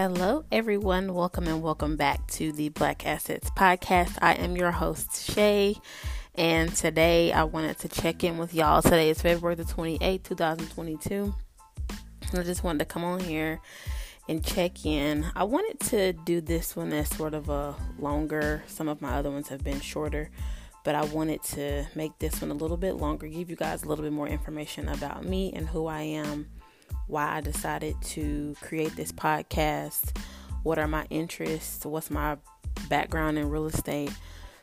Hello, everyone. Welcome and welcome back to the Black Assets Podcast. I am your host, Shay, and today I wanted to check in with y'all. Today is February the 28th, 2022. I just wanted to come on here and check in. I wanted to do this one as sort of a longer, some of my other ones have been shorter, but I wanted to make this one a little bit longer, give you guys a little bit more information about me and who I am why I decided to create this podcast, what are my interests, what's my background in real estate.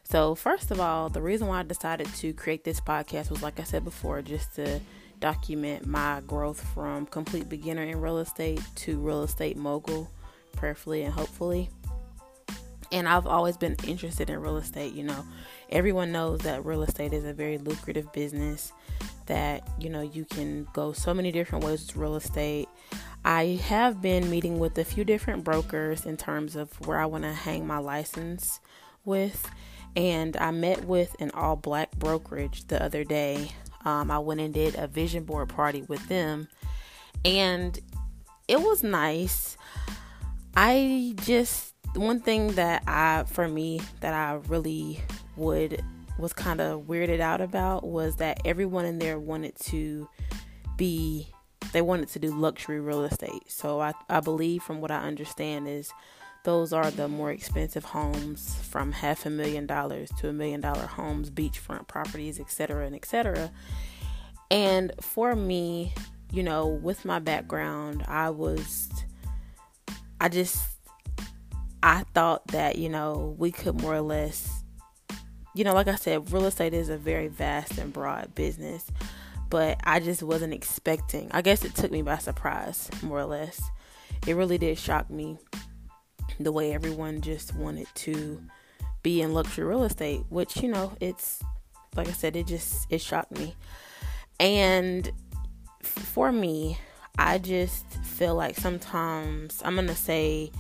So, first of all, the reason why I decided to create this podcast was, like I said before, just to document my growth from complete beginner in real estate to real estate mogul, prayerfully and hopefully. And I've always been interested in real estate. You know, everyone knows that real estate is a very lucrative business that you know you can go so many different ways with real estate. I have been meeting with a few different brokers in terms of where I want to hang my license with, and I met with an all black brokerage the other day. Um, I went and did a vision board party with them, and it was nice. I just one thing that I for me that I really would was kind of weirded out about was that everyone in there wanted to be they wanted to do luxury real estate. So I, I believe from what I understand is those are the more expensive homes from half a million dollars to a million dollar homes, beachfront properties, etc. and etc. And for me, you know, with my background, I was I just I thought that, you know, we could more or less you know, like I said, real estate is a very vast and broad business, but I just wasn't expecting. I guess it took me by surprise, more or less. It really did shock me the way everyone just wanted to be in luxury real estate, which, you know, it's like I said, it just it shocked me. And for me, I just feel like sometimes I'm going to say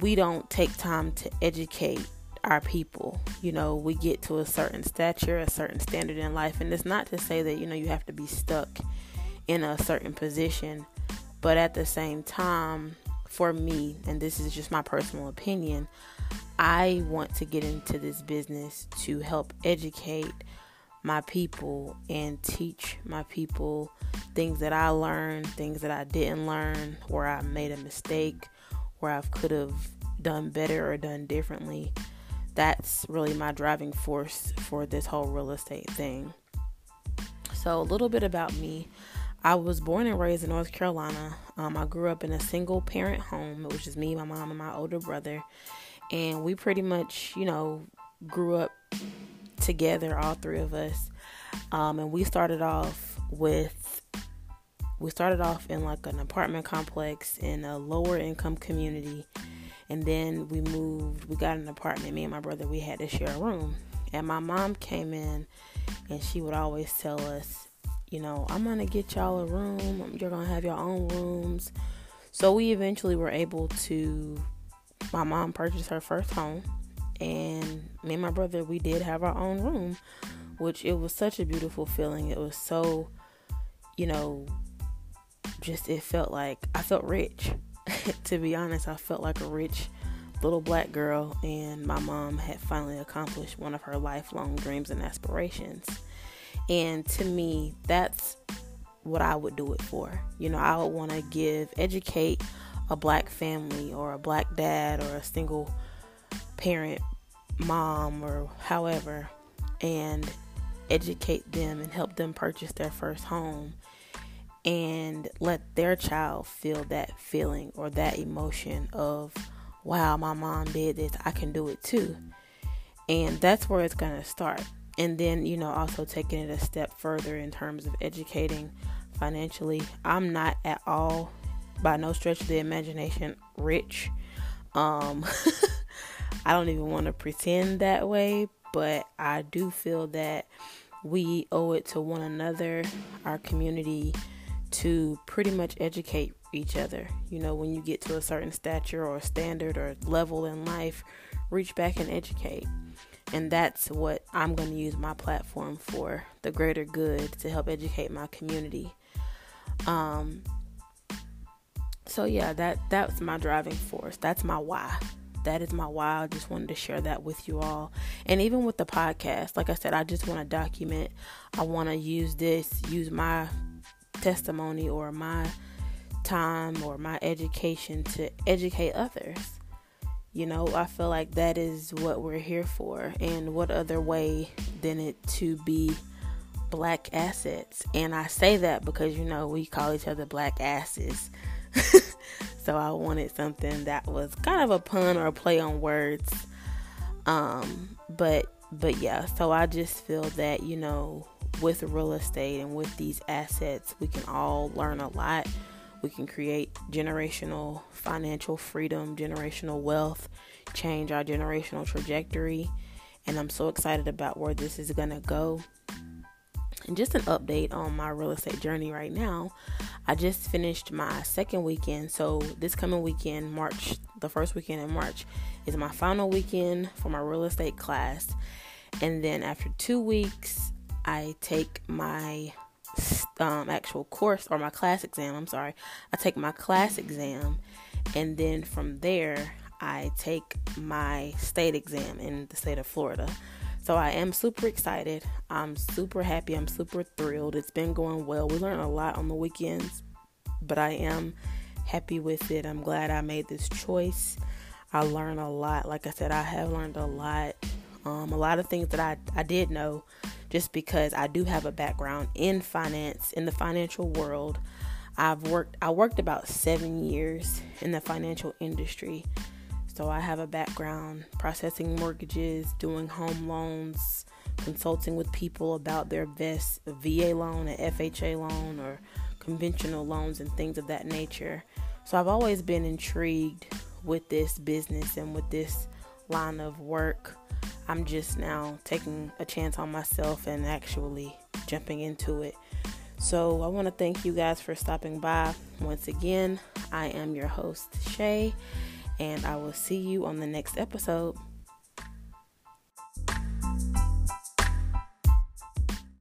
we don't take time to educate our people. You know, we get to a certain stature, a certain standard in life, and it's not to say that, you know, you have to be stuck in a certain position, but at the same time, for me, and this is just my personal opinion, I want to get into this business to help educate my people and teach my people things that I learned, things that I didn't learn, where I made a mistake, where I could have done better or done differently that's really my driving force for this whole real estate thing. So, a little bit about me. I was born and raised in North Carolina. Um, I grew up in a single parent home. which is me, my mom, and my older brother. And we pretty much, you know, grew up together, all three of us. Um, and we started off with, we started off in like an apartment complex in a lower income community and then we moved, we got an apartment. Me and my brother, we had to share a room. And my mom came in and she would always tell us, you know, I'm to get y'all a room. You're to have your own rooms. So we eventually were able to, my mom purchased her first home. And me and my brother, we did have our own room, which it was such a beautiful feeling. It was so, you know, just it felt like I felt rich to be honest, I felt like a rich little black girl, and my mom had finally accomplished one of her lifelong dreams and aspirations. And to me, that's what I would do it for. You know, I would want to give, educate a black family or a black dad or a single parent mom or however, and educate them and help them purchase their first home and let their child feel that feeling or that emotion of, wow, my mom did this, I can do it too. And that's where it's going to start. And then, you know, also taking it a step further in terms of educating financially. I'm not at all, by no stretch of the imagination, rich. Um, I don't even want to pretend that way, but I do feel that we owe it to one another, our community, to pretty much educate each other. You know, when you get to a certain stature or standard or level in life, reach back and educate. And that's what I'm going to use my platform for the greater good to help educate my community. Um, so yeah, that that's my driving force. That's my why. That is my why. I just wanted to share that with you all. And even with the podcast, like I said, I just want to document. I want to use this, use my testimony or my time or my education to educate others. You know, I feel like that is what we're here for. And what other way than it to be black assets? And I say that because, you know, we call each other black asses. so I wanted something that was kind of a pun or a play on words. Um, but but yeah, so I just feel that, you know, with real estate and with these assets, we can all learn a lot. We can create generational financial freedom, generational wealth, change our generational trajectory. And I'm so excited about where this is going to go. And just an update on my real estate journey right now. I just finished my second weekend. So, this coming weekend, March, the first weekend in March, is my final weekend for my real estate class. And then after two weeks, I take my um, actual course or my class exam. I'm sorry. I take my class exam. And then from there, I take my state exam in the state of Florida. So I am super excited. I'm super happy. I'm super thrilled. It's been going well. We learn a lot on the weekends, but I am happy with it. I'm glad I made this choice. I learned a lot. Like I said, I have learned a lot. Um, a lot of things that I, I did know just because I do have a background in finance, in the financial world. I've worked I worked about 7 years in the financial industry. So I have a background processing mortgages, doing home loans, consulting with people about their best VA loan, an FHA loan, or conventional loans and things of that nature. So I've always been intrigued with this business and with this line of work. I'm just now taking a chance on myself and actually jumping into it. So I want to thank you guys for stopping by. Once again, I am your host, Shay and I will see you on the next episode.